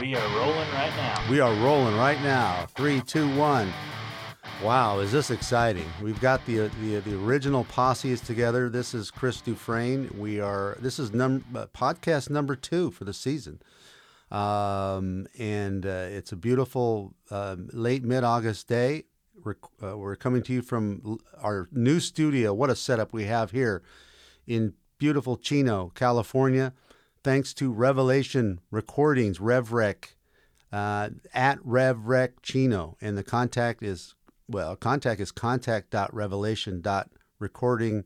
We are rolling right now. We are rolling right now. Three, two, one. Wow, is this exciting? We've got the the, the original posse is together. This is Chris Dufresne. We are. This is num, uh, podcast number two for the season, um, and uh, it's a beautiful uh, late mid August day. We're, uh, we're coming to you from our new studio. What a setup we have here in beautiful Chino, California. Thanks to Revelation Recordings, RevRec, uh, at RevRec Chino. And the contact is, well, contact is contact.revelation.recording.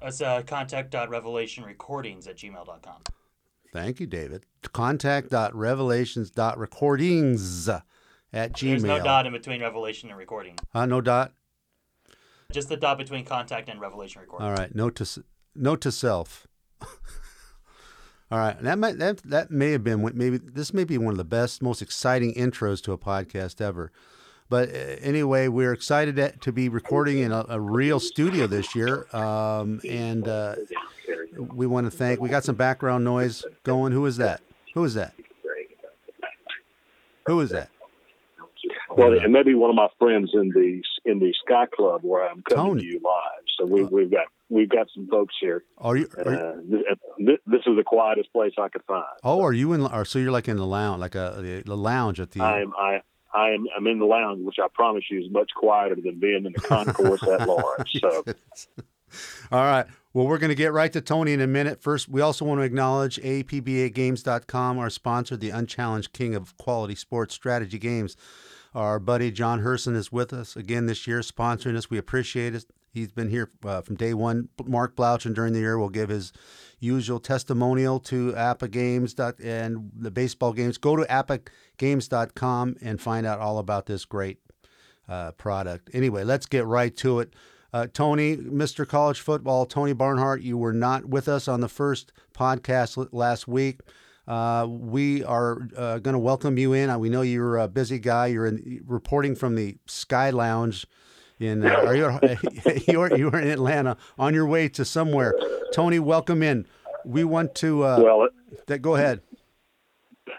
It's uh, contact.revelationrecordings at gmail.com. Thank you, David. Contact.revelations.recordings at gmail. There's no dot in between revelation and recording. Uh, no dot? Just the dot between contact and revelation recording. All right. Note to, note to self. All right, that might that that may have been maybe this may be one of the best, most exciting intros to a podcast ever. But uh, anyway, we're excited to- to be recording in a, a real studio this year, um, and uh, we want to thank. We got some background noise going. Who is that? Who is that? Who is that? Well, it may be one of my friends in the in the Sky Club where I'm coming Tony. to you live. So we, we've got we've got some folks here. Are you? Are you Uh, this, this is the quietest place I could find. oh, are you in? Or so you're like in the lounge, like a the, lounge at the. I am I I am I'm in the lounge, which I promise you is much quieter than being in the concourse at large. So All right. Well, we're going to get right to Tony in a minute. First, we also want to acknowledge APBAGames.com, our sponsor, the unchallenged king of quality sports strategy games. Our buddy John Herson is with us again this year, sponsoring us. We appreciate it. He's been here uh, from day one. Mark Blaudschun during the year will give his usual testimonial to APBA Games and the baseball games. Go to apbagames.com and find out all about this great uh, product. Anyway, let's get right to it. Uh, Tony, Mr. College Football, Tony Barnhart, you were not with us on the first podcast last week. Uh, we are uh, going to welcome you in. Uh, we know you're a busy guy. You're in, reporting from the Sky Lounge. In uh, are you you're you're in Atlanta on your way to somewhere? Tony, welcome in. We want to. Uh, well, it, th- go ahead.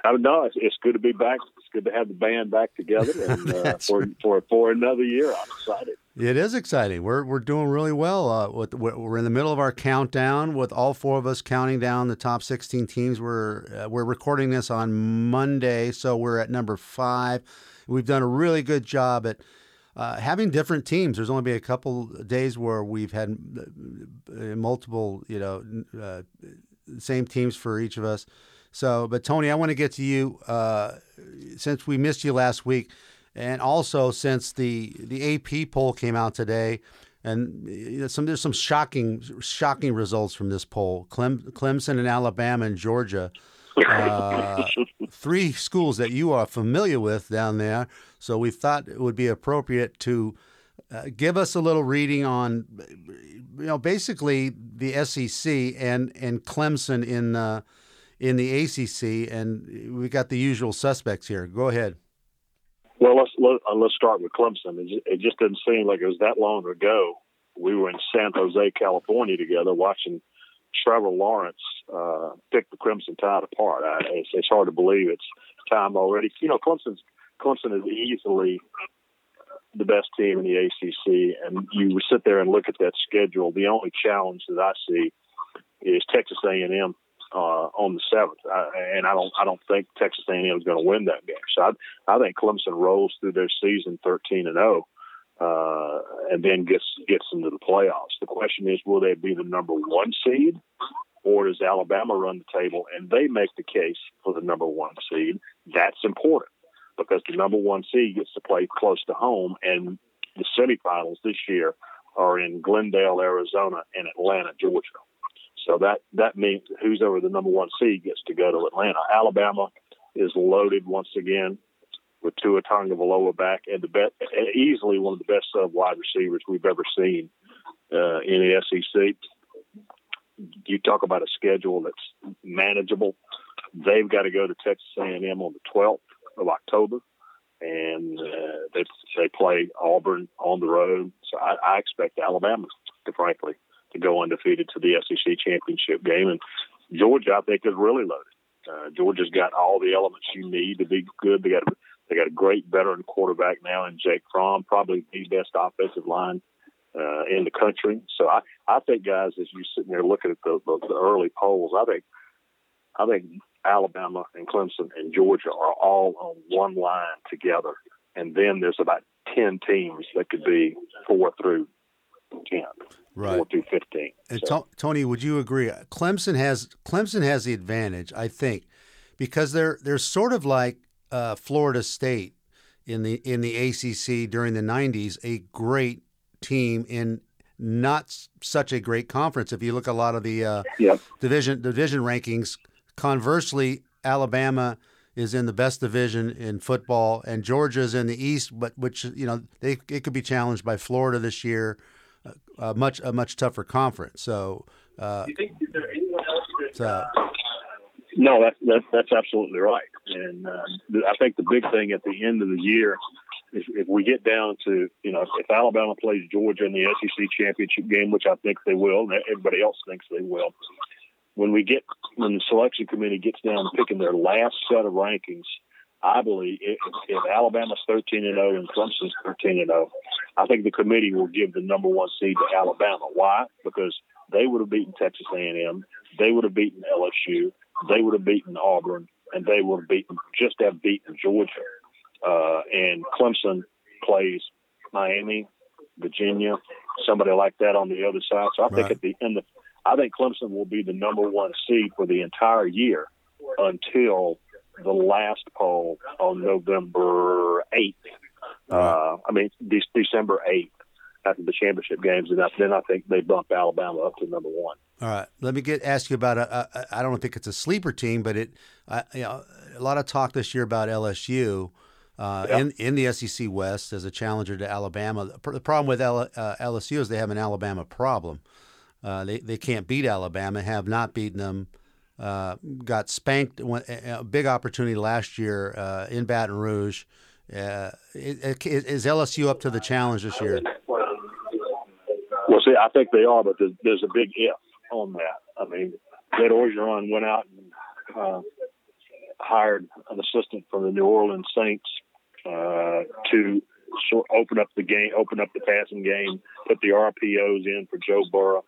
I don't know. It's, it's good to be back. It's good to have the band back together, and uh, for for for another year, I'm excited. It is exciting. We're we're doing really well. Uh, with, we're we're in the middle of our countdown with all four of us counting down the top 16 teams. We're uh, we're recording this on Monday, so we're at number five. We've done a really good job at uh, having different teams. There's only been a couple days where we've had uh, multiple, you know, uh, same teams for each of us. So, but Tony, I want to get to you uh, since we missed you last week, and also since the the AP poll came out today, and you know, some there's some shocking shocking results from this poll. Clem, Clemson and Alabama and Georgia, uh, three schools that you are familiar with down there. So we thought it would be appropriate to uh, give us a little reading on, you know, basically the SEC and and Clemson in uh, in the ACC, and we got the usual suspects here. Go ahead. Well, let's let, uh, let's start with Clemson. It, it just didn't seem like it was that long ago. We were in San Jose, California, together watching Trevor Lawrence uh, pick the Crimson Tide apart. I, it's, it's hard to believe it's time already. You know, Clemson's Clemson is easily the best team in the ACC, and you sit there and look at that schedule. The only challenge that I see is Texas A&M uh, on the seventh, and I don't I don't think Texas A&M is going to win that game. So I, I think Clemson rolls through their season thirteen and zero, uh, and then gets gets into the playoffs. The question is, will they be the number one seed, or does Alabama run the table and they make the case for the number one seed? That's important because the number one seed gets to play close to home, and the semifinals this year are in Glendale, Arizona, and Atlanta, Georgia. So that that means who's over the number one seed gets to go to Atlanta. Alabama is loaded once again with Tua Tagovailoa back and the best, easily one of the best sub wide receivers we've ever seen uh, in the SEC. You talk about a schedule that's manageable. They've got to go to Texas A&M on the 12th of October, and uh, they they play Auburn on the road. So I, I expect Alabama to frankly to go undefeated to the SEC championship game. And Georgia, I think, is really loaded. Uh, Georgia's got all the elements you need to be good. They got they got a great veteran quarterback now in Jake Fromm, probably the best offensive line uh, in the country. So I, I think, guys, as you sitting there looking at the, the, the early polls, I think, I think Alabama and Clemson and Georgia are all on one line together, and then there's about ten teams that could be four through ten, right. four through fifteen. And so. Tony, would you agree? Clemson has Clemson has the advantage, I think, because they're they're sort of like uh, Florida State in the in the ACC during the '90s, a great team in not such a great conference. If you look at a lot of the uh, yep. division division rankings, conversely, Alabama is in the best division in football, and Georgia is in the East, but which you know they it could be challenged by Florida this year, uh, a much a much tougher conference. So, uh, so no, that's that's that's absolutely right, and uh, I think the big thing at the end of the year if, if we get down to, you know, if Alabama plays Georgia in the SEC championship game, which I think they will, and everybody else thinks they will, when we get when the selection committee gets down to picking their last set of rankings, I believe if, if Alabama's 13 and 0 and Clemson's 13 and 0, I think the committee will give the number one seed to Alabama. Why? Because they would have beaten Texas A&M, they would have beaten LSU, they would have beaten Auburn, and they would have beaten just have beaten Georgia. Uh, and Clemson plays Miami, Virginia, somebody like that on the other side. So I think at the end of, I think Clemson will be the number one seed for the entire year until the last poll on November 8th. Uh, I mean, de- December 8th after the championship games, and then I think they bump Alabama up to number one. All right, let me get ask you about a. a I don't think it's a sleeper team, but it, uh, you know, a lot of talk this year about LSU uh, in in the SEC West as a challenger to Alabama. The problem with L, uh, LSU is they have an Alabama problem. Uh, they they can't beat Alabama, have not beaten them. Uh, got spanked. A big opportunity last year uh, in Baton Rouge. Uh, is LSU up to the challenge this year? Well, see, I think they are, but there's, there's a big if on that. I mean, Ed Orgeron went out and hired an assistant from the New Orleans Saints uh, to sort open up the game, open up the passing game, put the RPOs in for Joe Burrow.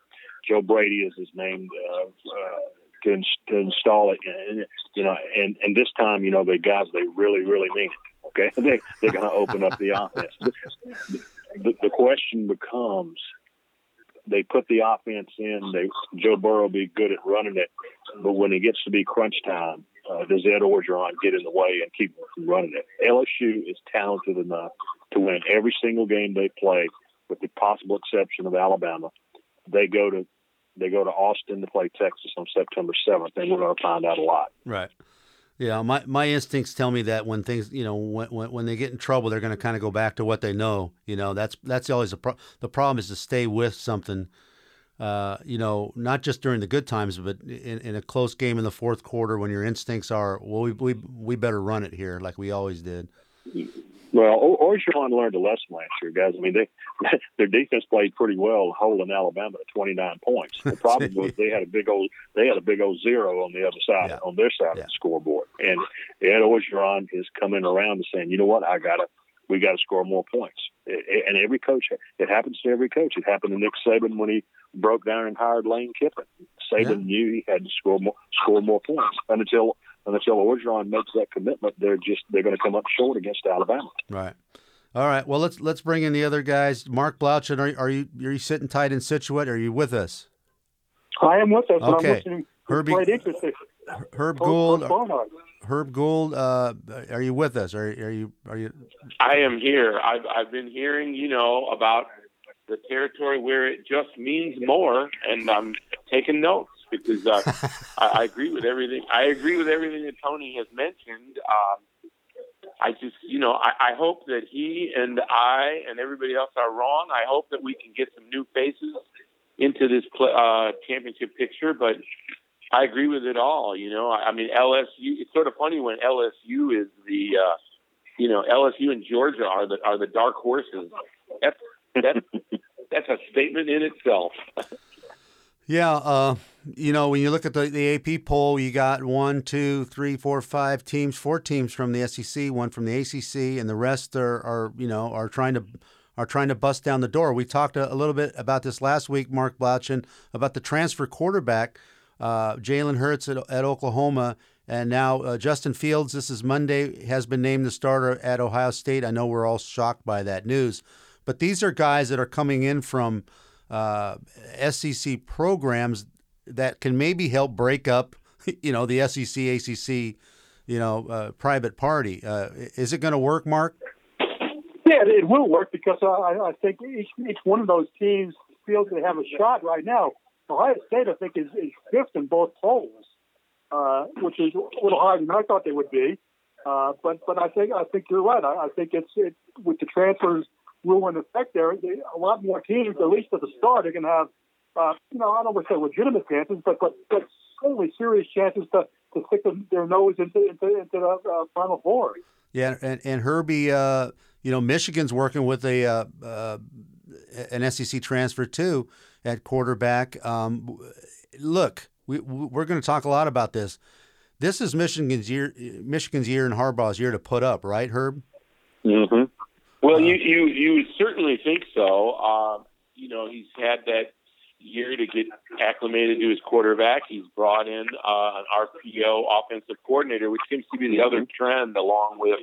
Joe Brady is his name uh, uh, to, in, to install it, and, you know, and and this time, you know, the guys they really really mean it. Okay, they they're going to open up the offense. The, the question becomes they put the offense in. They Joe Burrow will be good at running it, but when it gets to be crunch time, uh, does Ed Orgeron get in the way and keep running it? LSU is talented enough to win every single game they play, with the possible exception of Alabama. They go to they go to Austin to play Texas on September seventh, and we're going to find out a lot. Right. Yeah, my, my instincts tell me that when things, you know, when, when, when they get in trouble, they're going to kind of go back to what they know. You know, that's that's always the pro- the problem is to stay with something uh, you know, not just during the good times, but in, in, a close game in the fourth quarter when your instincts are, well, we, we, we better run it here like we always did. Well, Orgeron learned a lesson last year, guys. I mean, they their defense played pretty well, holding Alabama to 29 points. The problem was they had a big old they had a big old zero on the other side yeah. on their side yeah. of the scoreboard, and Ed Orgeron is coming around and saying, you know what, I got to we got to score more points. And every coach, it happens to every coach. It happened to Nick Saban when he broke down and hired Lane Kiffin. Saban yeah. knew he had to score more, score more points. And until until Orgeron makes that commitment, they're just they're going to come up short against Alabama. Right. All right. Well, let's let's bring in the other guys. Mark Blaudschun, are, are you are you sitting tight in Scituate? Are you with us? I am with us. Okay. Herbie, Herb Gould. Herb Gould, uh, are you with us? Are, are you? Are you? I am here. I've I've been hearing, you know, about the territory where it just means more, and I'm taking notes because uh, I, I, agree with everything. I agree with everything that Tony has mentioned. Um, I just, you know, I, I hope that he and I and everybody else are wrong. I hope that we can get some new faces into this uh, championship picture, but I agree with it all. You know, I, I mean, LSU. It's sort of funny when LSU is the, uh, you know, LSU and Georgia are the are the dark horses. That's that's that's a statement in itself. Yeah, uh, you know, when you look at the, the AP poll, you got one, two, three, four, five teams, four teams from the SEC, one from the ACC, and the rest are, are you know are trying to are trying to bust down the door. We talked a, a little bit about this last week, Mark Blaudschun, about the transfer quarterback, uh, Jalen Hurts at, at, Oklahoma, and now uh, Justin Fields. This is Monday has been named the starter at Ohio State. I know we're all shocked by that news, but these are guys that are coming in from uh, SEC programs that can maybe help break up, you know, the SEC ACC, you know, uh, private party. Uh, is it going to work, Mark? Yeah, it will work because I, I think each, each one of those teams feels they have a shot right now. Ohio State, I think, is, is fifth in both polls, uh, which is a little higher than I thought they would be. Uh, but but I think I think you're right. I, I think it's it, with the transfers rule in effect there, they, a lot more teams, at least at the start, are going to have, uh, you know, I don't want to say legitimate chances, but but, but certainly serious chances to, to stick their nose into into, into the uh, Final Four. Yeah, and, and Herbie, uh, you know, Michigan's working with a uh, uh, an SEC transfer too at quarterback. Um, look, we we're going to talk a lot about this. This is Michigan's year, Michigan's year, and Harbaugh's year to put up, right, Herb? Mm-hmm. Well, uh, you you you certainly think so. Um, you know, he's had that year to get acclimated to his quarterback. He's brought in uh, an RPO offensive coordinator, which seems to be the other trend along with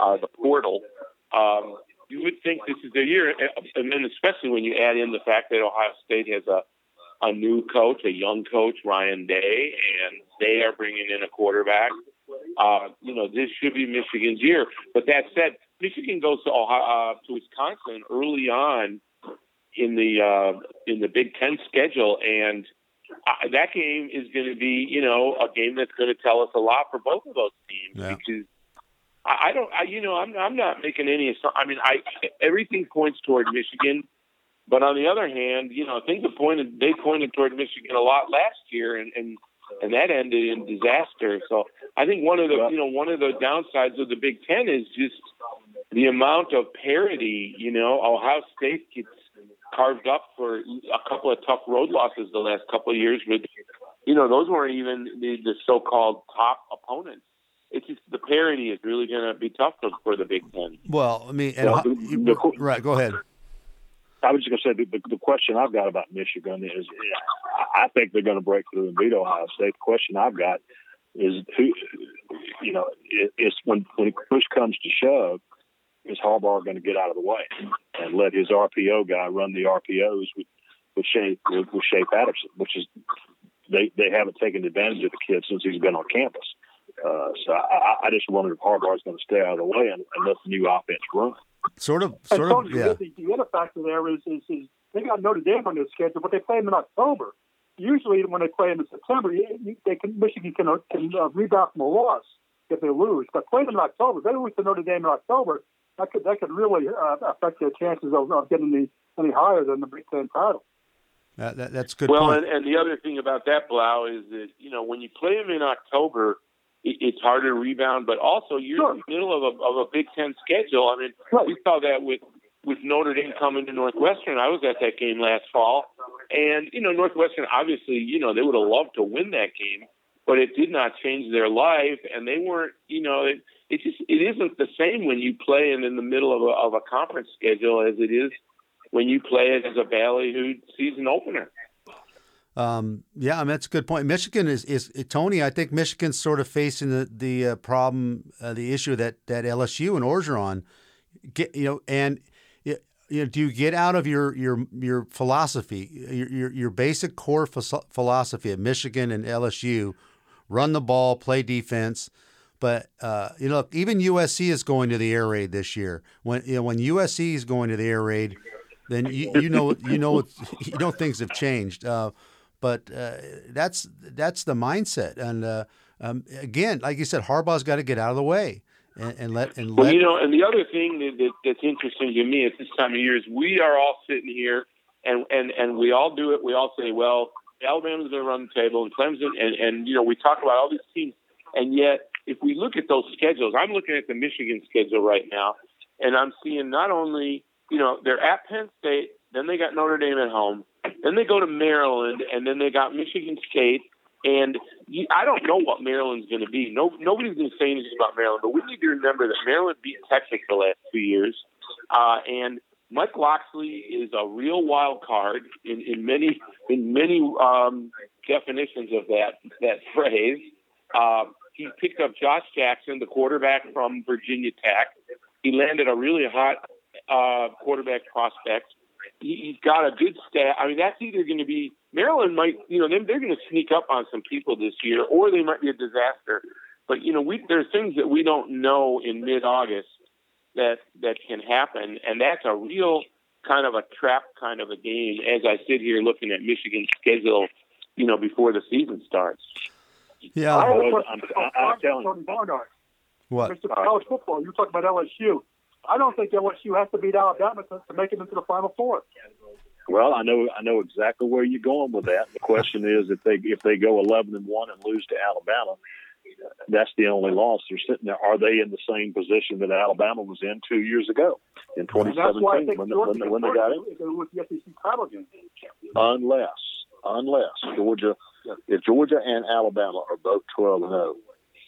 uh, the portal. Um, you would think this is their year, and then especially when you add in the fact that Ohio State has a a new coach, a young coach, Ryan Day, and they are bringing in a quarterback. Uh, you know, this should be Michigan's year. But that said, Michigan goes to Ohio, uh, to Wisconsin early on in the uh, in the Big Ten schedule, and uh, that game is going to be, you know, a game that's going to tell us a lot for both of those teams yeah. because I, I don't, I, you know, I'm I'm not making any. I mean, I everything points toward Michigan, but on the other hand, you know, things have pointed they pointed toward Michigan a lot last year, and and and that ended in disaster. So I think one of the you know one of the downsides of the Big Ten is just the amount of parity. You know, Ohio State gets carved up for a couple of tough road losses the last couple of years, but you know those weren't even the, the so-called top opponents it's just the parity is really going to be tough for, for, the Big Ten. Well, I mean, well, the, the, right. Go ahead. I was just going to say the, the, question I've got about Michigan is, I think they're going to break through and beat Ohio State. The question I've got is who, you know, it's when when push comes to shove, is Harbaugh going to get out of the way and let his RPO guy run the RPOs with with Shea with, with Shea Patterson, which is they they haven't taken advantage of the kid since he's been on campus. Uh, so I, I just wonder if Harbaugh is going to stay out of the way and, and let the new offense run. Sort of, sort of, yeah. The, the other factor there is, is, is they got Notre Dame on their schedule, but they play them in October. Usually, when they play them in September, they can Michigan can, can uh, rebound from a loss if they lose. But play them in October. If they lose to Notre Dame in October, that could that could really uh, affect their chances of, of getting any any higher than the Big Ten title. that, that's good. Well, and, and, the other thing about that, Blau, is that you know when you play them in October, it, it's harder to rebound, but also you're sure. in the middle of a, of a Big Ten schedule. I mean, right. we saw that with with Notre Dame coming to Northwestern. I was at that game last fall, and you know Northwestern obviously you know they would have loved to win that game, but it did not change their life, and they weren't you know it it just it isn't the same when you play in, in the middle of a, of a conference schedule as it is when you play it as a ballyhoo season opener. Um, yeah, I mean, that's a good point. Michigan is, is Tony. I think Michigan's sort of facing the the uh, problem, uh, the issue that that LSU and Orgeron get, you know, and you know, do you get out of your your your philosophy, your your, your basic core philosophy at Michigan and LSU, run the ball, play defense. But uh, you know, even USC is going to the air raid this year. When you know when USC is going to the air raid, then you, you know you know you know things have changed. Uh, but uh, that's that's the mindset. And uh, um, again, like you said, Harbaugh's got to get out of the way and, and let and well, let. you know, and the other thing that, that, that's interesting to me at this time of year is we are all sitting here and and and we all do it. We all say, well, Alabama's going to run the table, and Clemson, and and you know, we talk about all these teams, and yet if we look at those schedules, I'm looking at the Michigan schedule right now, and I'm seeing not only you know they're at Penn State, then they got Notre Dame at home, Then they go to Maryland, and then they got Michigan State. And you, I don't know what Maryland's going to be. No, nobody's going to say anything about Maryland, but we need to remember that Maryland beat Texas the last two years, uh, and Mike Locksley is a real wild card in, in many in many um, definitions of that that phrase. Uh, he picked up Josh Jackson, the quarterback from Virginia Tech. He landed a really hot uh, quarterback prospect. He, he's got a good stat. I mean, that's either going to be Maryland might, you know, they're, they're going to sneak up on some people this year, or they might be a disaster. But you know, we there's things that we don't know in mid-August that that can happen, and that's a real kind of a trap kind of a game. As I sit here looking at Michigan's schedule, you know, before the season starts. Yeah. I have a I'm- question I'm- I'm telling you. Tony Barnhart. What? Mr. College football, you talked about LSU. I don't think LSU has to beat Alabama to, to make it into the Final Four. Well, I know I know exactly where you're going with that. The question is if they if they go 11 and one and lose to Alabama, that's the only loss. They're sitting there. Are they in the same position that Alabama was in two years ago in And that's why I 2017 think when, they- when, they- when they got in? with the SEC title game. Unless unless Georgia, if Georgia and Alabama are both 12 and 0,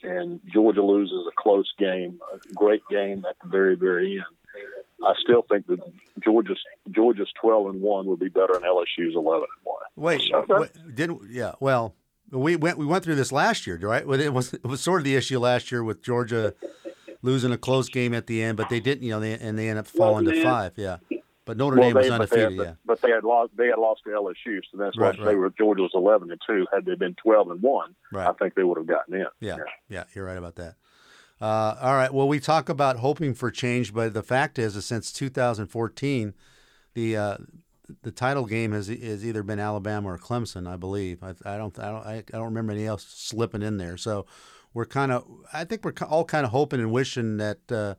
and Georgia loses a close game, a great game at the very very end. I still think that Georgia's Georgia's 12 and one would be better than LSU's 11 and one. Wait, Okay. wait, didn't yeah? Well, we went we went through this last year, right? It was it was sort of the issue last year with Georgia losing a close game at the end, but they didn't, you know, they, and they ended up falling to five. Yeah, but Notre Dame was they, but, they, undefeated. but, Yeah, but they had lost. They had lost to LSU, so that's why Right, they were Georgia was 11 and two. Had they been 12 and one, Right. I think they would have gotten in. yeah, yeah. You're right about that. Uh, all right. Well, we talk about hoping for change, but the fact is, that since 2014, the uh, the title game has has either been Alabama or Clemson, I believe. I, I don't, I don't, I, don't remember any else slipping in there. So we're kind of, I think we're all kind of hoping and wishing that uh,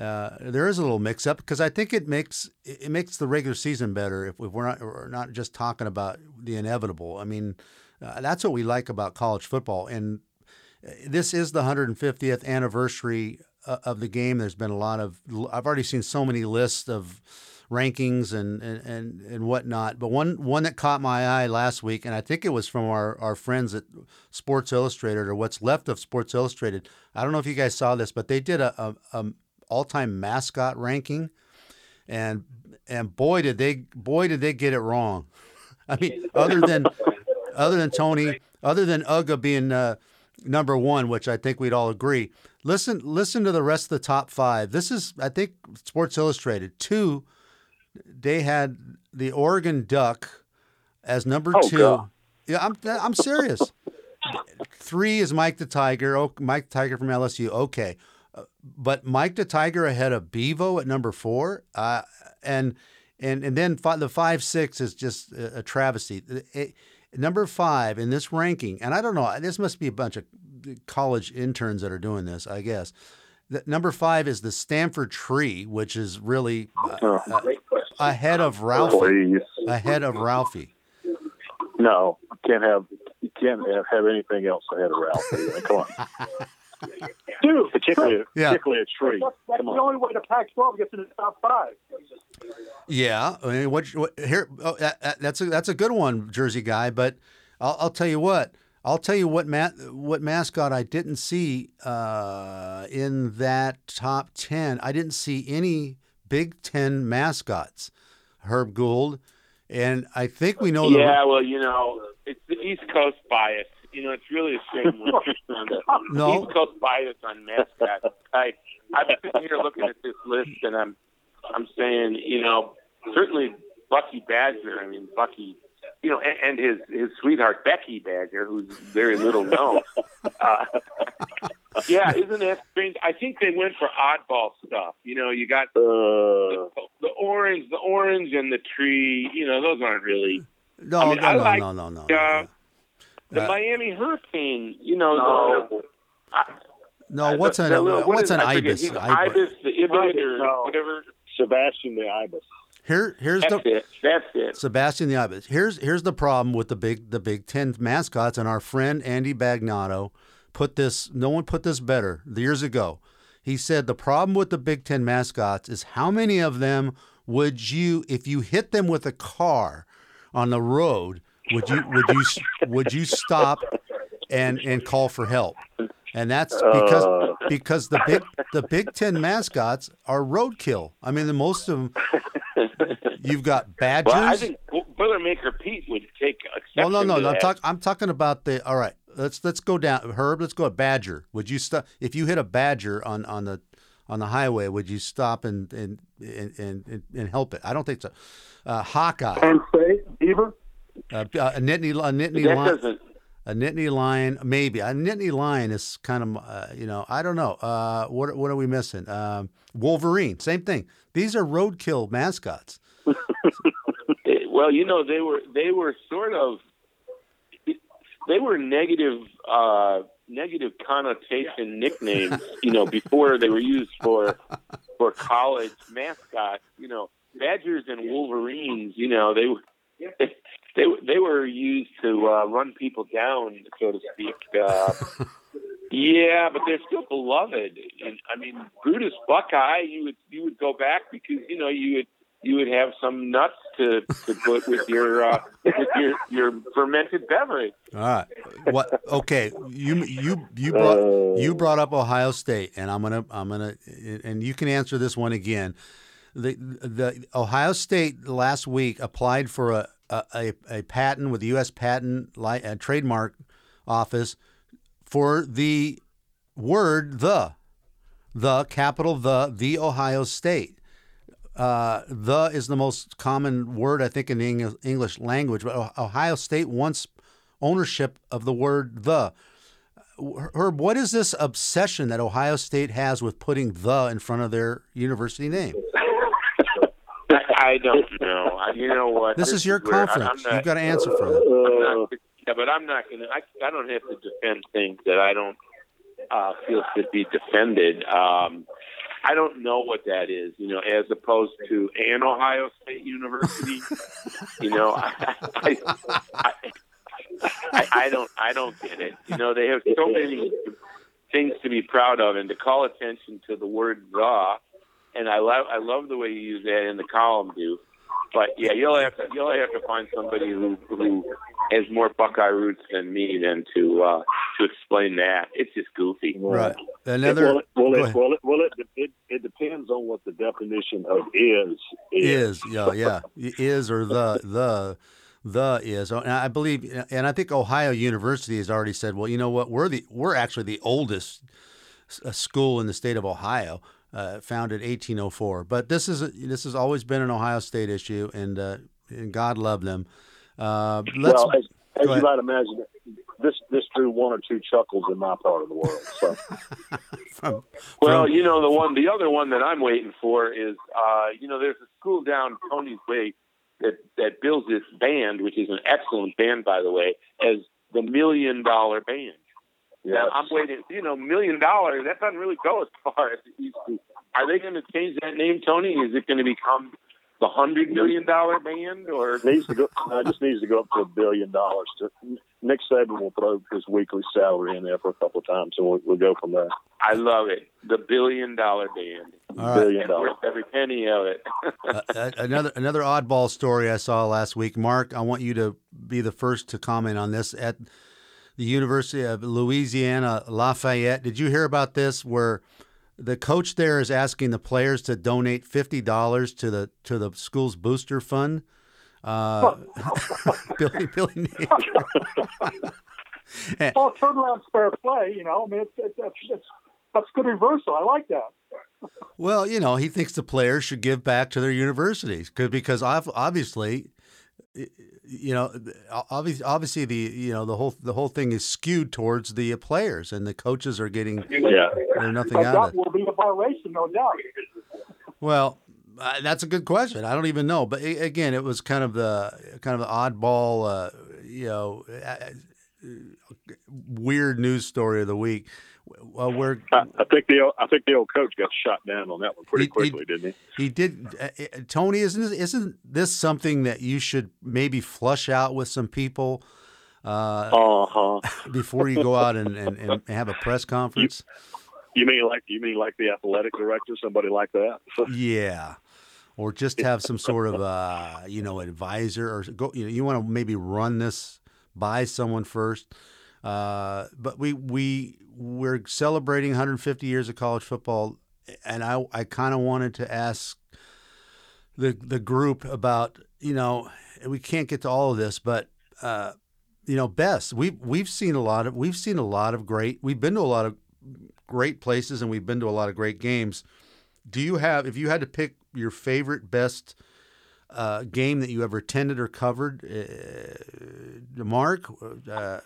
uh, there is a little mix up because I think it makes it makes the regular season better if, if we're not we're not just talking about the inevitable. I mean, uh, that's what we like about college football, and uh, this is the 150th anniversary uh, of the game. There's been a lot of I've already seen so many lists of rankings and, and, and, and whatnot. But one one that caught my eye last week, and I think it was from our, our friends at Sports Illustrated or what's left of Sports Illustrated. I don't know if you guys saw this, but they did a, a, a all time mascot ranking, and and boy did they boy did they get it wrong. I mean, other than other than Tony, other than Uga being uh, number one, which I think we'd all agree. Listen, listen to the rest of the top five. This is, I think, Sports Illustrated. Two, they had the Oregon Duck as number Oh, two. God. Yeah, I'm I'm serious. Three is Mike the Tiger. Oh, Mike the Tiger from LSU. Okay, Uh, but Mike the Tiger ahead of Bevo at number four. Uh, and and and then fi- the five six is just a, a travesty. It- number five in this ranking, and I don't know. This must be a bunch of college interns that are doing this. I guess. The, number five is the Stanford Tree, which is really uh, Oh, ahead of Ralphie. please, Ahead of Ralphie. no, can't have you can't have, have anything else ahead of Ralph. Anyway, Come on, Dude, particularly Yeah. particularly a tree. that's, that's the on. only way the Pac-12 gets in the top five. Yeah, I mean, what, what here? Oh, that, that- that's a that's a good one, Jersey guy. But I'll, I'll tell you what. I'll tell you what ma- what mascot I didn't see uh, in that top ten. I didn't see any Big Ten mascots. Herb Gould, and I think we know. Yeah, well, you know, it's the East Coast bias. You know, it's really a shame when on the No. East Coast bias on mascots. I I'm sitting here looking at this list, and I'm I'm saying, you know, certainly Bucky Badger. I mean, Bucky, you know, and, and his his sweetheart Becky Badger, who's very little known. Uh, yeah, isn't that strange? I think they went for oddball stuff. You know, you got Uh, the orange, the orange, and the tree. You know, those aren't really no, I mean, no, I no, like, no, no, no, uh, the Uh, Miami Hurricane. You know, No. the, I, no. What's the, an little- what what's is- an ibis? Ibis. ibis, the ibis, or No. whatever. Sebastian the ibis. Here, here's That's the it. That's it. Sebastian the Ibis. Here's here's the problem with the big the Big Ten mascots, and our friend Andy Bagnato put this. No one put this better years ago. He said the problem with the Big Ten mascots is how many of them would you, if you hit them with a car on the road, would you would you would you stop and and call for help? And that's because Uh. because the big the Big Ten mascots are roadkill. I mean, the most of them. You've got badgers. Well, I think Boilermaker Pete would take exception well, no, no, no. I'm, talk, I'm talking about the. All right, let's let's go down. Herb, let's go at badger. Would you stop if you hit a badger on on the on the highway? Would you stop and and and and, and help it? I don't think so. Uh, Hawkeye, Penn State, Beaver. uh, a Nittany, a Nittany that lion, doesn't. a Nittany lion, maybe a Nittany lion is kind of uh, you know I don't know. Uh, what what are we missing? Um, Wolverine, same thing. These are roadkill mascots. Well, you know, they were they were sort of they were negative uh, negative connotation nicknames. You know, before they were used for for college mascots. You know, Badgers and Wolverines. You know, they were. They, they were used to uh, run people down, so to speak. Uh, yeah, but they're still beloved. And I mean, Brutus Buckeye, you would you would go back because you know you would you would have some nuts to, to put with your uh, with your your fermented beverage. All right. What? Okay. You you you brought you brought up Ohio State, and I'm gonna I'm gonna and you can answer this one again. The the Ohio State last week applied for a a, a patent with the U.S. Patent Li- uh, Trademark Office for the word the the capital the the Ohio State. Uh, the is the most common word I think in the English language, but Oh- Ohio State wants ownership of the word the. Herb, what is this obsession that Ohio State has with putting the in front of their university name? I don't know. I, you know what? This is your conference. not- You've got to answer for that. Yeah, but I'm not gonna. I, I don't have to defend things that I don't uh, feel should be defended. Um, I don't know what that is, you know, as opposed to an Ohio State University. you know, I, I, I, I, I don't, I don't get it. You know, they have so many things to be proud of, and to call attention to the word "the," and I love, I love the way you use that in the column, do. But yeah, you'll have to, you'll have to find somebody who who has more Buckeye roots than me than to uh, to explain that. It's just goofy. Right. well, Another it, well, go it, well, it, well it, it, it depends on what the definition of is is. is yeah yeah is or the the the is and I believe and I think Ohio University has already said well you know what we're the we're actually the oldest uh, school in the state of Ohio uh, founded 1804 but this is this has always been an Ohio State issue and uh, and God love them uh, let's well, as, as you might imagine, this this drew one or two chuckles in my part of the world. So from, Well, from- you know the one, the other one that I'm waiting for is, uh, you know, there's a school down Tony's Way that that builds this band, which is an excellent band, by the way, as the Million Dollar Band. Now yeah, I'm waiting. You know, million dollars that doesn't really go as far as it used to. Are they going to change that name, Tony? Is it going to become the hundred million dollar band, or it needs to go. It just needs to go up to a billion dollars. To, Nick Saban will throw his weekly salary in there for a couple of times, and we'll, we'll go from there. I love it, the billion dollar band, all right. Billion and dollars. worth every penny of it. uh, uh, another another oddball story I saw last week. Mark, I want you to be the first to comment on this. At the University of Louisiana Lafayette, did you hear about this? Where the coach there is asking the players to donate fifty dollars to the to the school's booster fund. Uh, Billy Billy Napier. Well, turnaround fair play. You know, I mean, it's, it's, it's, it's that's good reversal. I like that. Well, you know, he thinks the players should give back to their universities because ob- obviously, you know, obviously, obviously the you know the whole the whole thing is skewed towards the players, and the coaches are getting Yeah, they're nothing But out that of it. will be a violation, no doubt. Well, uh, that's a good question. I don't even know, but a- again, it was kind of the kind of the oddball, uh, you know, uh, uh, weird news story of the week. Well, where I, I think the old- I think the old coach got shot down on that one pretty He- he- quickly, didn't he? He did, uh, uh, Tony. Isn't this, isn't this something that you should maybe flush out with some people uh, Uh huh. before you go out and, and, and have a press conference? You mean like you mean like the athletic director, somebody like that? Yeah. or just have some sort of uh, you know advisor or go. You know, you want to maybe run this by someone first. Uh, but we we we're celebrating 150 years of college football, and I I kind of wanted to ask the the group about you know we can't get to all of this, but uh, you know best we've we've seen a lot of we've seen a lot of great we've been to a lot of great places and we've been to a lot of great games. Do you have if you had to pick your favorite best uh, game that you ever attended or covered, uh, Mark? Uh,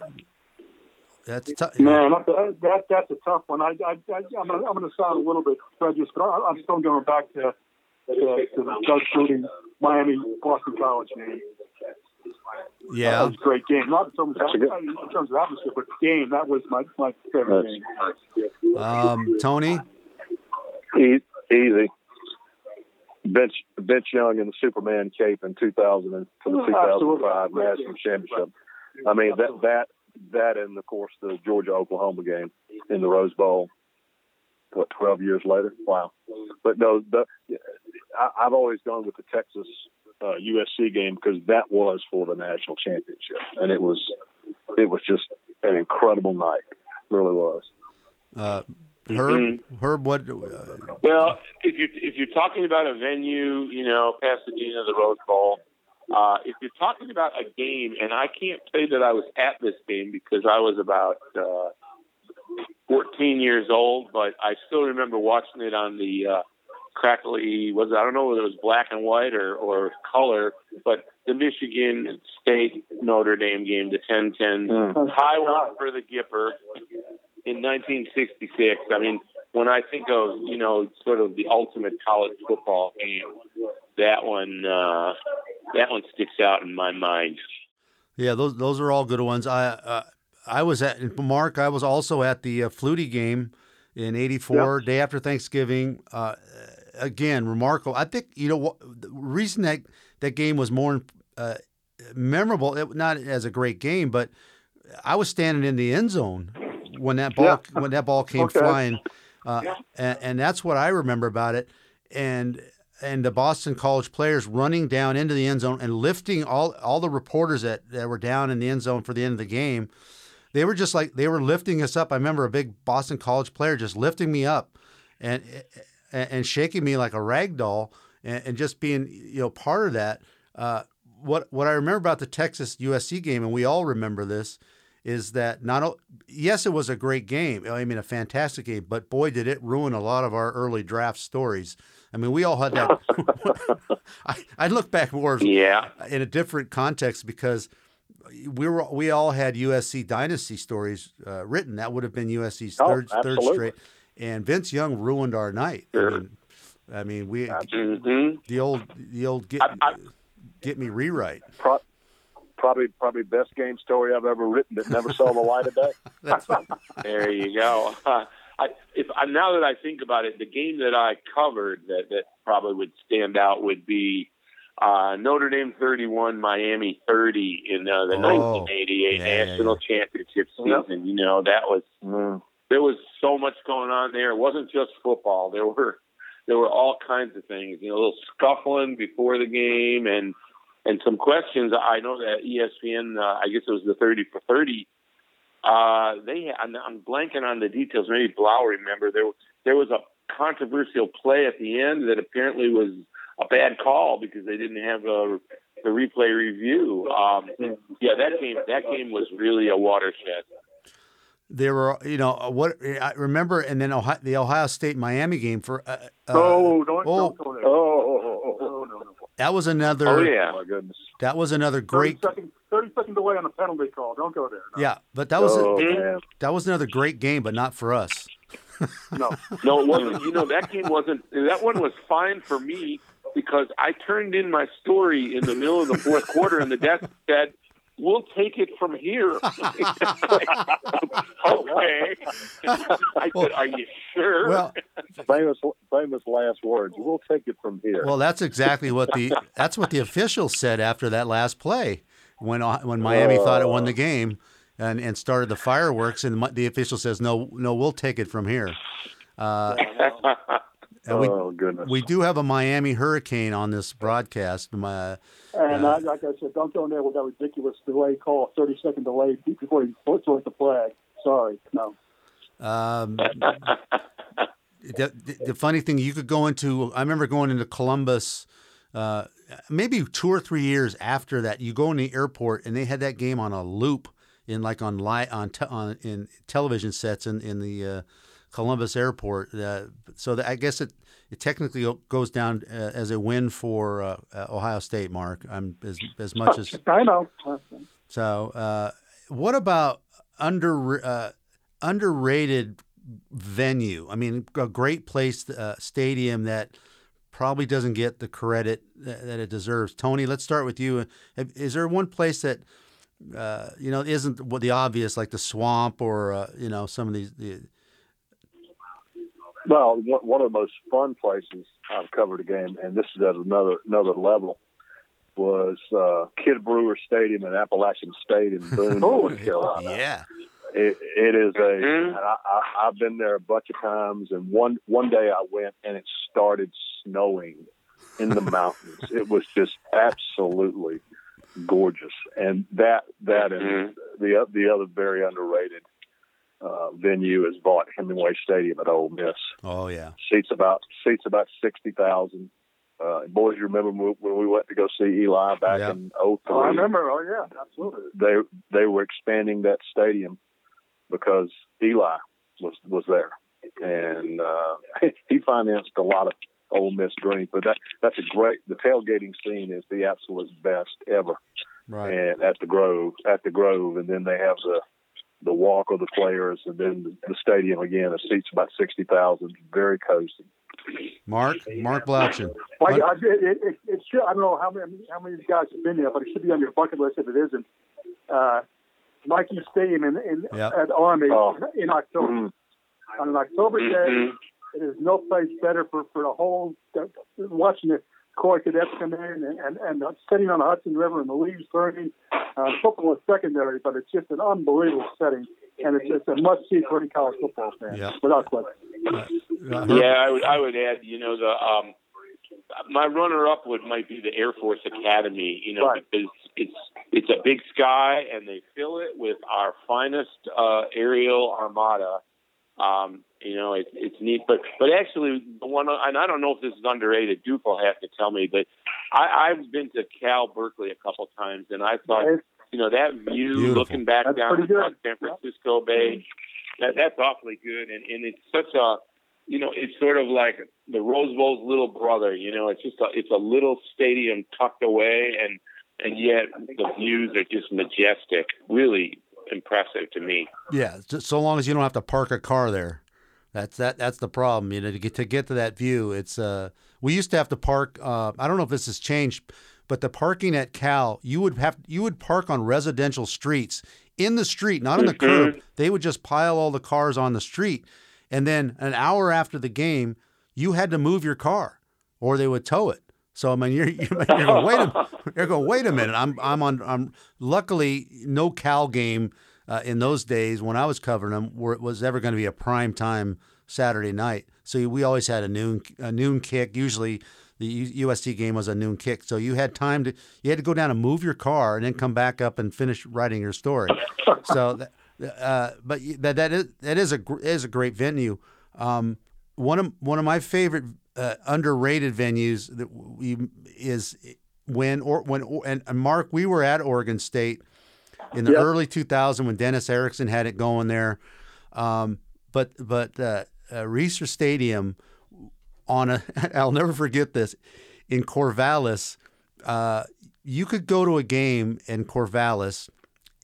that's tough. Man, that's a, that, that's a tough one. I, I, I, I'm going I'm to sound a little bit prejudiced, but I, I'm still going back to, to, to the Doug Flutie Miami Boston College game. Yeah, that was a great game. Not in terms of, in terms of atmosphere, but game. That was my my favorite game. Um, Tony, easy. Vince Vince Young in the Superman cape in 2000 and for the 2005 national championship. I mean that that that and of course the Georgia Oklahoma game in the Rose Bowl. What 12 years later? Wow. But no, the, I, I've always gone with the Texas uh, USC game because that was for the national championship, and it was it was just an incredible night. It really was. Uh, Herb, Mm-hmm. Herb, what? Uh, Well, if you if you're talking about a venue, you know, Pasadena, the Rose Bowl. Uh, if you're talking about a game, and I can't say that I was at this game because I was about uh, 14 years old, but I still remember watching it on the uh, crackly. Was I don't know whether it was black and white or or color, but the Michigan State Notre Dame game, the 10-10 Mm. high one for the Gipper in 1966. I mean, when I think of you know sort of the ultimate college football game, that one uh, that one sticks out in my mind. yeah, those those are all good ones. I uh, I was at Mark. I was also at the uh, Flutie game in '84, day after Thanksgiving. Uh, again, remarkable. I think you know what the reason that that game was more uh, memorable. It, not as a great game, but I was standing in the end zone when that ball when that ball came Okay. flying, uh, and, and that's what I remember about it. And and the Boston College players running down into the end zone and lifting all all the reporters that, that were down in the end zone for the end of the game. They were just like they were lifting us up. I remember a big Boston College player just lifting me up and and, shaking me like a rag doll and, and just being you know part of that. Uh, what what I remember about the Texas USC game, and we all remember this, is that not yes, it was a great game. I mean, a fantastic game, but boy, did it ruin a lot of our early draft stories. I mean, we all had that. I, I look back more Yeah, in a different context because we were we all had USC dynasty stories uh, written. That would have been USC's Oh, third third straight, and Vince Young ruined our night. I mean, I mean, we hmm the old the old get I- I- get me rewrite. Pro- probably probably best game story I've ever written that never saw the light of day. There you go. I, if I, now that I think about it, the game that I covered that that probably would stand out would be uh, Notre Dame 31, Miami 30 in uh, the Oh, 1988 yeah, yeah, national championship Yep. season. You know that was Mm. there was so much going on there. It wasn't just football. There were there were all kinds of things. You know, a little scuffling before the game and and some questions. I know that ESPN. Uh, I guess it was the thirty for thirty. Uh, they I'm, I'm blanking on the details. Maybe Blau remember there there was a controversial play at the end that apparently was a bad call because they didn't have a the replay review. Um, yeah, that game that game was really a watershed. there were you know what I remember, and then Ohio, the Ohio State Miami game for uh, uh, oh, don't, oh. don't go there. Oh, oh, oh, oh, No, no, no. That was another Oh yeah. oh my goodness. that was another great seconds, 30 seconds away on a penalty call. Don't go there. No. yeah, but that was oh, a, that was another great game, but not for us. No. No, it wasn't. You know, that game wasn't. That one was fine for me because I turned in my story in the middle of the fourth quarter, and the desk said, "We'll take it from here." okay. I said, "Are you sure?" Well, famous famous last words. We'll take it from here. Well, that's exactly what the that's what the officials said after that last play when when Miami thought it won the game and, and started the fireworks and the official says no no we'll take it from here. Uh, and we oh goodness. we do have a Miami Hurricane on this broadcast. My, And Uh, I, like I said, don't go in there with that ridiculous delay call, 30 second delay before you throw the flag. Sorry, no. um, the, the, the funny thing, you could go into. I remember going into Columbus. Uh, maybe two or three years after that, you go in the airport and they had that game on a loop in like on li- on te- on in television sets in in the uh, Columbus airport. Uh, so that, I guess it it technically goes down uh, as a win for uh, uh, Ohio State. Mark, I'm as as much as I know. so. Uh, what about under uh, underrated venue? I mean, a great place, uh, stadium that probably doesn't get the credit that, it deserves. Tony, let's start with you. Is there one place that uh, you know isn't what the obvious, like the swamp or uh, you know some of these? The, Well, one one of the most fun places I've covered a game, and this is at another another level, was uh, Kidd Brewer Stadium in Appalachian State in Boone, North Carolina. yeah, It, it is a. Mhm. and I, I, I've been there a bunch of times, and one one day I went and it started snowing in the mountains. it was just absolutely gorgeous, and that that and the the other very underrated uh, venue is bought Hemingway Stadium at Ole Miss. oh yeah, Seats about seats about sixty thousand. Uh, boys, you remember when when we went to go see Eli back Yeah. in Oh, I remember. Oh, yeah, absolutely. they they were expanding that stadium because Eli was was there, and uh, he financed a lot of Ole Miss dreams. But that that's a great. The tailgating scene is the absolute best ever, right. and at the Grove, at the Grove, and then they have the the walk of the players, and then the, the stadium again. It seats about sixty thousand. Very cozy. Mark, Mark Blaudschun. Like, I, it, it, it, it should, I don't know how many, how many of you guys have been there, but it should be on your bucket list if it isn't. Uh, Michie Stadium in, in Yep. at Army Oh. in October. Mhm. On an October day, Mhm. it is no place better for, for the whole watching the Corps cadets come in and, and, and sitting on the Hudson River and the leaves burning. Uh, football is secondary, but it's just an unbelievable setting, and it's, it's a must see for any college football fan, Yeah. without question. Uh, Yeah, I would I would add, you know, the um my runner up would might be the Air Force Academy, you know, Right. because it's it's a big sky and they fill it with our finest uh aerial armada. Um, you know, it's it's neat. But but actually the one and I don't know if this is underrated, Duke will have to tell me, but I, I've been to Cal Berkeley a couple times and I thought you know, that view Beautiful. looking back That's down pretty on San Francisco Bay, that that's awfully good and, and it's such a you know, it's sort of like the Rose Bowl's little brother. You know, it's just a, it's a little stadium tucked away, and and yet the views are just majestic. Really impressive to me. Yeah, just so long as you don't have to park a car there. That's that. That's the problem. You know, to get to get to that view, it's uh. We used to have to park. Uh, I don't know if this has changed, but the parking at Cal, you would have you would park on residential streets in the street, not on the curb. They would just pile all the cars on the street, and then an hour after the game, you had to move your car, or they would tow it. So I mean, you're you're, you're going wait a you're going wait a minute. I'm I'm on I'm luckily no Cal game uh, in those days when I was covering them were, was ever going to be a prime time Saturday night. So we always had a noon a noon kick. Usually the USC game was a noon kick. So you had time to you had to go down and move your car and then come back up and finish writing your story. so, that, uh, but that that is that is a is a great venue. Um, one of one of my favorite uh, underrated venues that we is when or when and, and Mark we were at Oregon State in the Yep. early 2000 when Dennis Erickson had it going there. Um, but but uh, uh, Reser Stadium on a I'll never forget this in Corvallis. Uh, you could go to a game in Corvallis,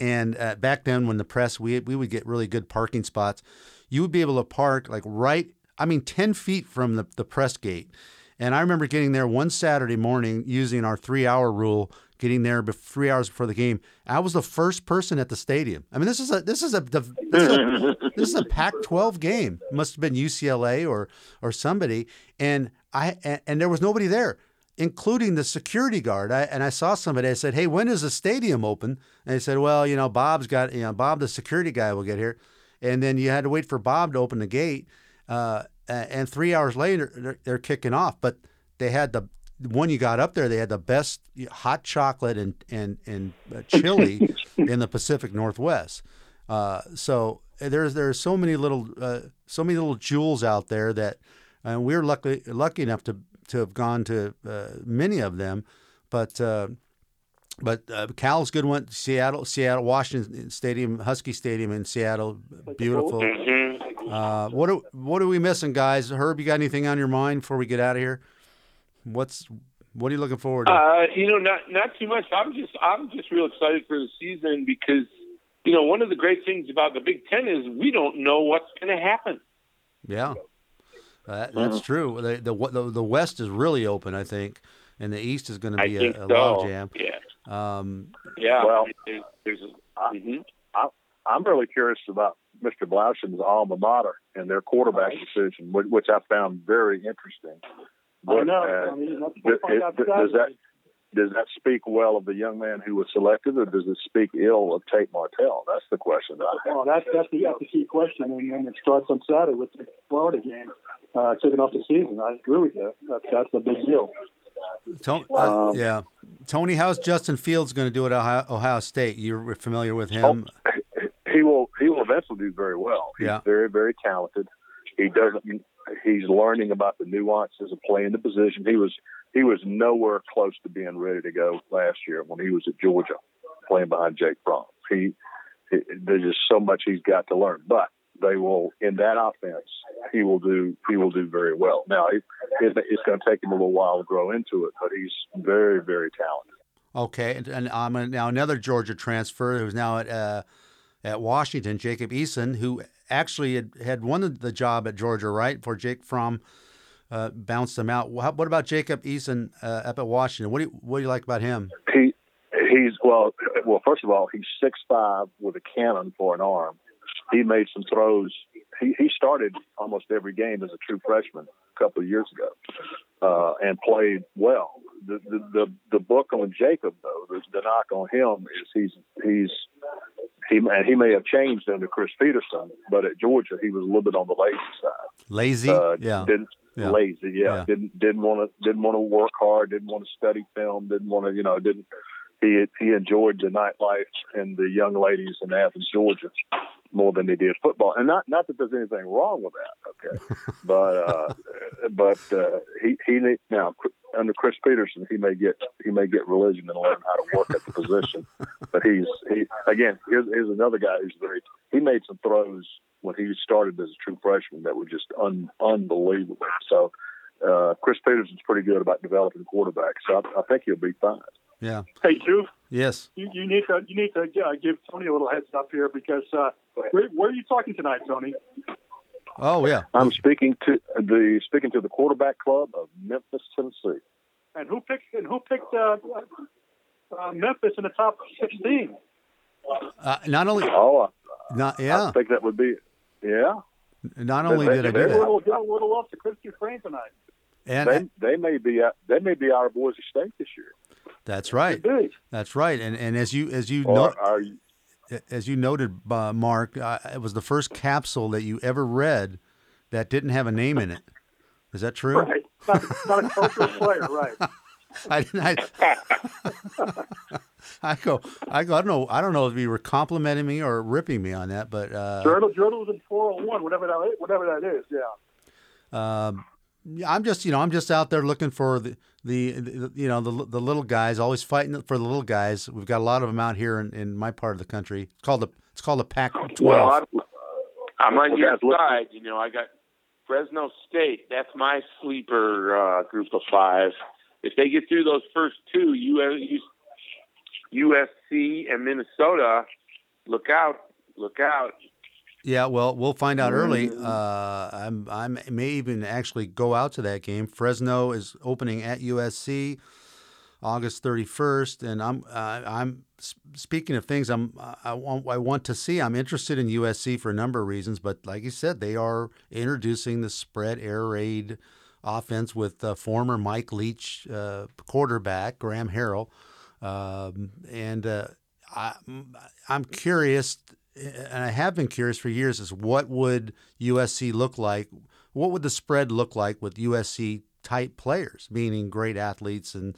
and uh, back then when the press we we would get really good parking spots. You would be able to park like right, I mean, ten feet from the the press gate. And I remember getting there one Saturday morning using our three hour rule, getting there three hours before the game. I was the first person at the stadium. I mean, this is a this is a this is a, this is a Pac-12 game. It must have been UCLA or or somebody, and I and, and there was nobody there, including the security guard. I, and I saw somebody. I said, "Hey, when is the stadium open?" And they said, "Well, you know, Bob's got you know Bob, the security guy, will get here." And then you had to wait for Bob to open the gate. Uh, and three hours later they're, they're kicking off. But they had the when you got up there, they had the best hot chocolate and and and uh, chili in the Pacific Northwest. Uh, so there's there's so many little uh, so many little jewels out there that, and we're lucky lucky enough to to have gone to uh, many of them, but. Uh, but uh, Cal's good one. Seattle, Seattle, Washington Stadium, Husky Stadium in Seattle, beautiful. Mm-hmm. Uh, what are, what are we missing, guys? Herb, you got anything on your mind before we get out of here? What's what are you looking forward to? Uh, you know, not not too much. I'm just I'm just real excited for the season because you know one of the great things about the Big Ten is we don't know what's going to happen. Yeah, uh, that's true. The, the, the the West is really open, I think, and the East is going to be I a, a so. logjam. Yeah, Um, yeah. Well, there's, there's a, I- mhm. I'm really curious about Mr. Blaudschun's alma mater and their quarterback decision, which, which I found very interesting. I But, know. uh, I mean, that's does, what I got does that does that speak well of the young man who was selected, or does it speak ill of Tate Martell? That's the question that I have. Well, that's that's the, that's the key question, and, and it starts on Saturday with the Florida game, uh, kicking off the season. I agree with you. That's that's a big deal. Tony, uh, Um, yeah, Tony, how's Justin Fields going to do at Ohio, Ohio State? You're familiar with him? Will he will eventually do very well. He's Yeah. very very talented. He doesn't. He's learning about the nuances of playing the position. He was he was nowhere close to being ready to go last year when he was at Georgia, playing behind Jake Fromm. He, he there's just so much he's got to learn, but they will in that offense. He will do he will do very well. Now it, it, it's going to take him a little while to grow into it, but he's very very talented. Okay, and, and um, now another Georgia transfer who's now at uh, at Washington, Jacob Eason, who actually had, had won the job at Georgia, right? Before Jake Fromm uh, bounced him out. Wha- What about Jacob Eason uh, up at Washington? What do you what do you like about him? He he's well well first of all he's six five with a cannon for an arm. He made some throws. He he started almost every game as a true freshman a couple of years ago, uh, and played well. The, the the the book on Jacob though, the, the knock on him is he's he's he and he may have changed under Chris Petersen, but at Georgia he was a little bit on the lazy side. Lazy, Uh, yeah, Didn't Yeah. lazy, yeah. Yeah. Didn't didn't want to didn't want to work hard. Didn't want to study film. Didn't want to you know didn't. He he enjoyed the nightlife and the young ladies in Athens, Georgia, more than he did football. And not not that there's anything wrong with that, okay. but uh, but uh, he he need, now under Chris Petersen he may get he may get religion and learn how to work at the position. But he's he again here's here's another guy who's very he made some throws when he started as a true freshman that were just un, unbelievable. So uh, Chris Petersen's pretty good about developing quarterbacks. So I, I think he'll be fine. Yeah, Hey, Drew, yes. you, you need to you need to uh, give Tony a little heads up here because uh, where, where are you talking tonight, Tony? Oh yeah, I'm speaking to the speaking to the quarterback club of Memphis, Tennessee. And who picked and who picked uh, uh, Memphis in the top sixteen? uh, not only Oh, not I, yeah, I think that would be yeah. not only they- did I they do were that, Little, little, little off to Christy Crane tonight. And They they may be out, they may be of Boise State this year. that's right, that's right. And and as you as you know, as you noted, uh, Mark, uh, it was the first capsule that you ever read that didn't have a name in it. Is that true? Right. Not, not a cultural player, right. I didn't. I, I go. I go. I don't know. I don't know if you were complimenting me or ripping me on that, but uh, Journal Journal was in four oh one, whatever that is, whatever that is, yeah. um, I'm just you know I'm just out there looking for the, the, the you know the the little guys, always fighting for the little guys. We've got a lot of them out here in, in my part of the country. It's called the it's called the Pac-12. Well, I'm, I'm on Well, your side. You know, I got Fresno State. That's my sleeper uh, group of five. If they get through those first two, US, USC and Minnesota, look out! Look out! Yeah, well, we'll find out early. Mm. Uh, I'm, I'm may even actually go out to that game. Fresno is opening at USC August 31st, and I'm, uh, I'm speaking of things I'm, I want, I want to see. I'm interested in USC for a number of reasons, but like you said, they are introducing the spread air raid offense with uh, former Mike Leach uh, quarterback Graham Harrell, um, and uh, I, I'm curious and I have been curious for years is what would USC look like what would the spread look like with USC type players, meaning great athletes? And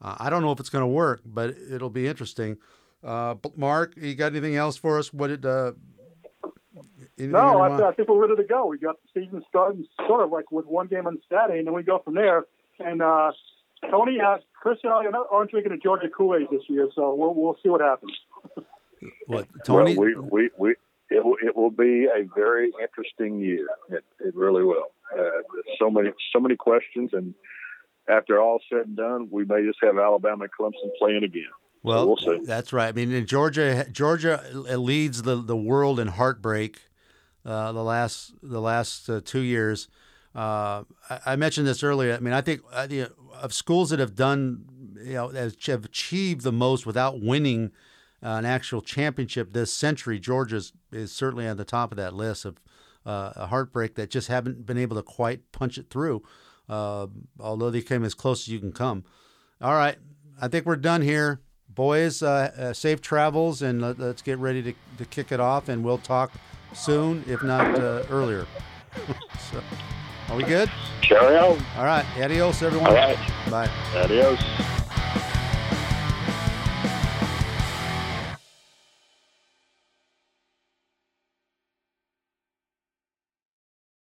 uh, I don't know if it's going to work, but it'll be interesting. Uh, Mark, you got anything else for us? What did? Uh, no, I, I, think we're ready to go. We got the season starting sort of like with one game on Saturday, and then we go from there. And uh, Tony, uh, Chris, and I aren't drinking a Georgia Kool Aid this year, so we'll we'll see what happens. What Tony? Well, we we we it will, it will be a very interesting year. It, it really will. Uh, so many so many questions, and after all said and done, we may just have Alabama and Clemson playing again. Well, so we'll that's right. I mean, in Georgia Georgia leads the, the world in heartbreak. Uh, the last the last uh, two years. Uh, I, I, mentioned this earlier. I mean, I think uh, you know, of schools that have done, you know, have achieved the most without winning uh, an actual championship this century. Georgia is certainly on the top of that list of uh, a heartbreak that just haven't been able to quite punch it through. Uh, although they came as close as you can come. All right, I think we're done here, boys. Uh, uh, safe travels, and let, us get ready to, to kick it off. And we'll talk soon, if not uh, earlier. so, are we good? Carry on. All right, adios, everyone. All right. Bye. Adios.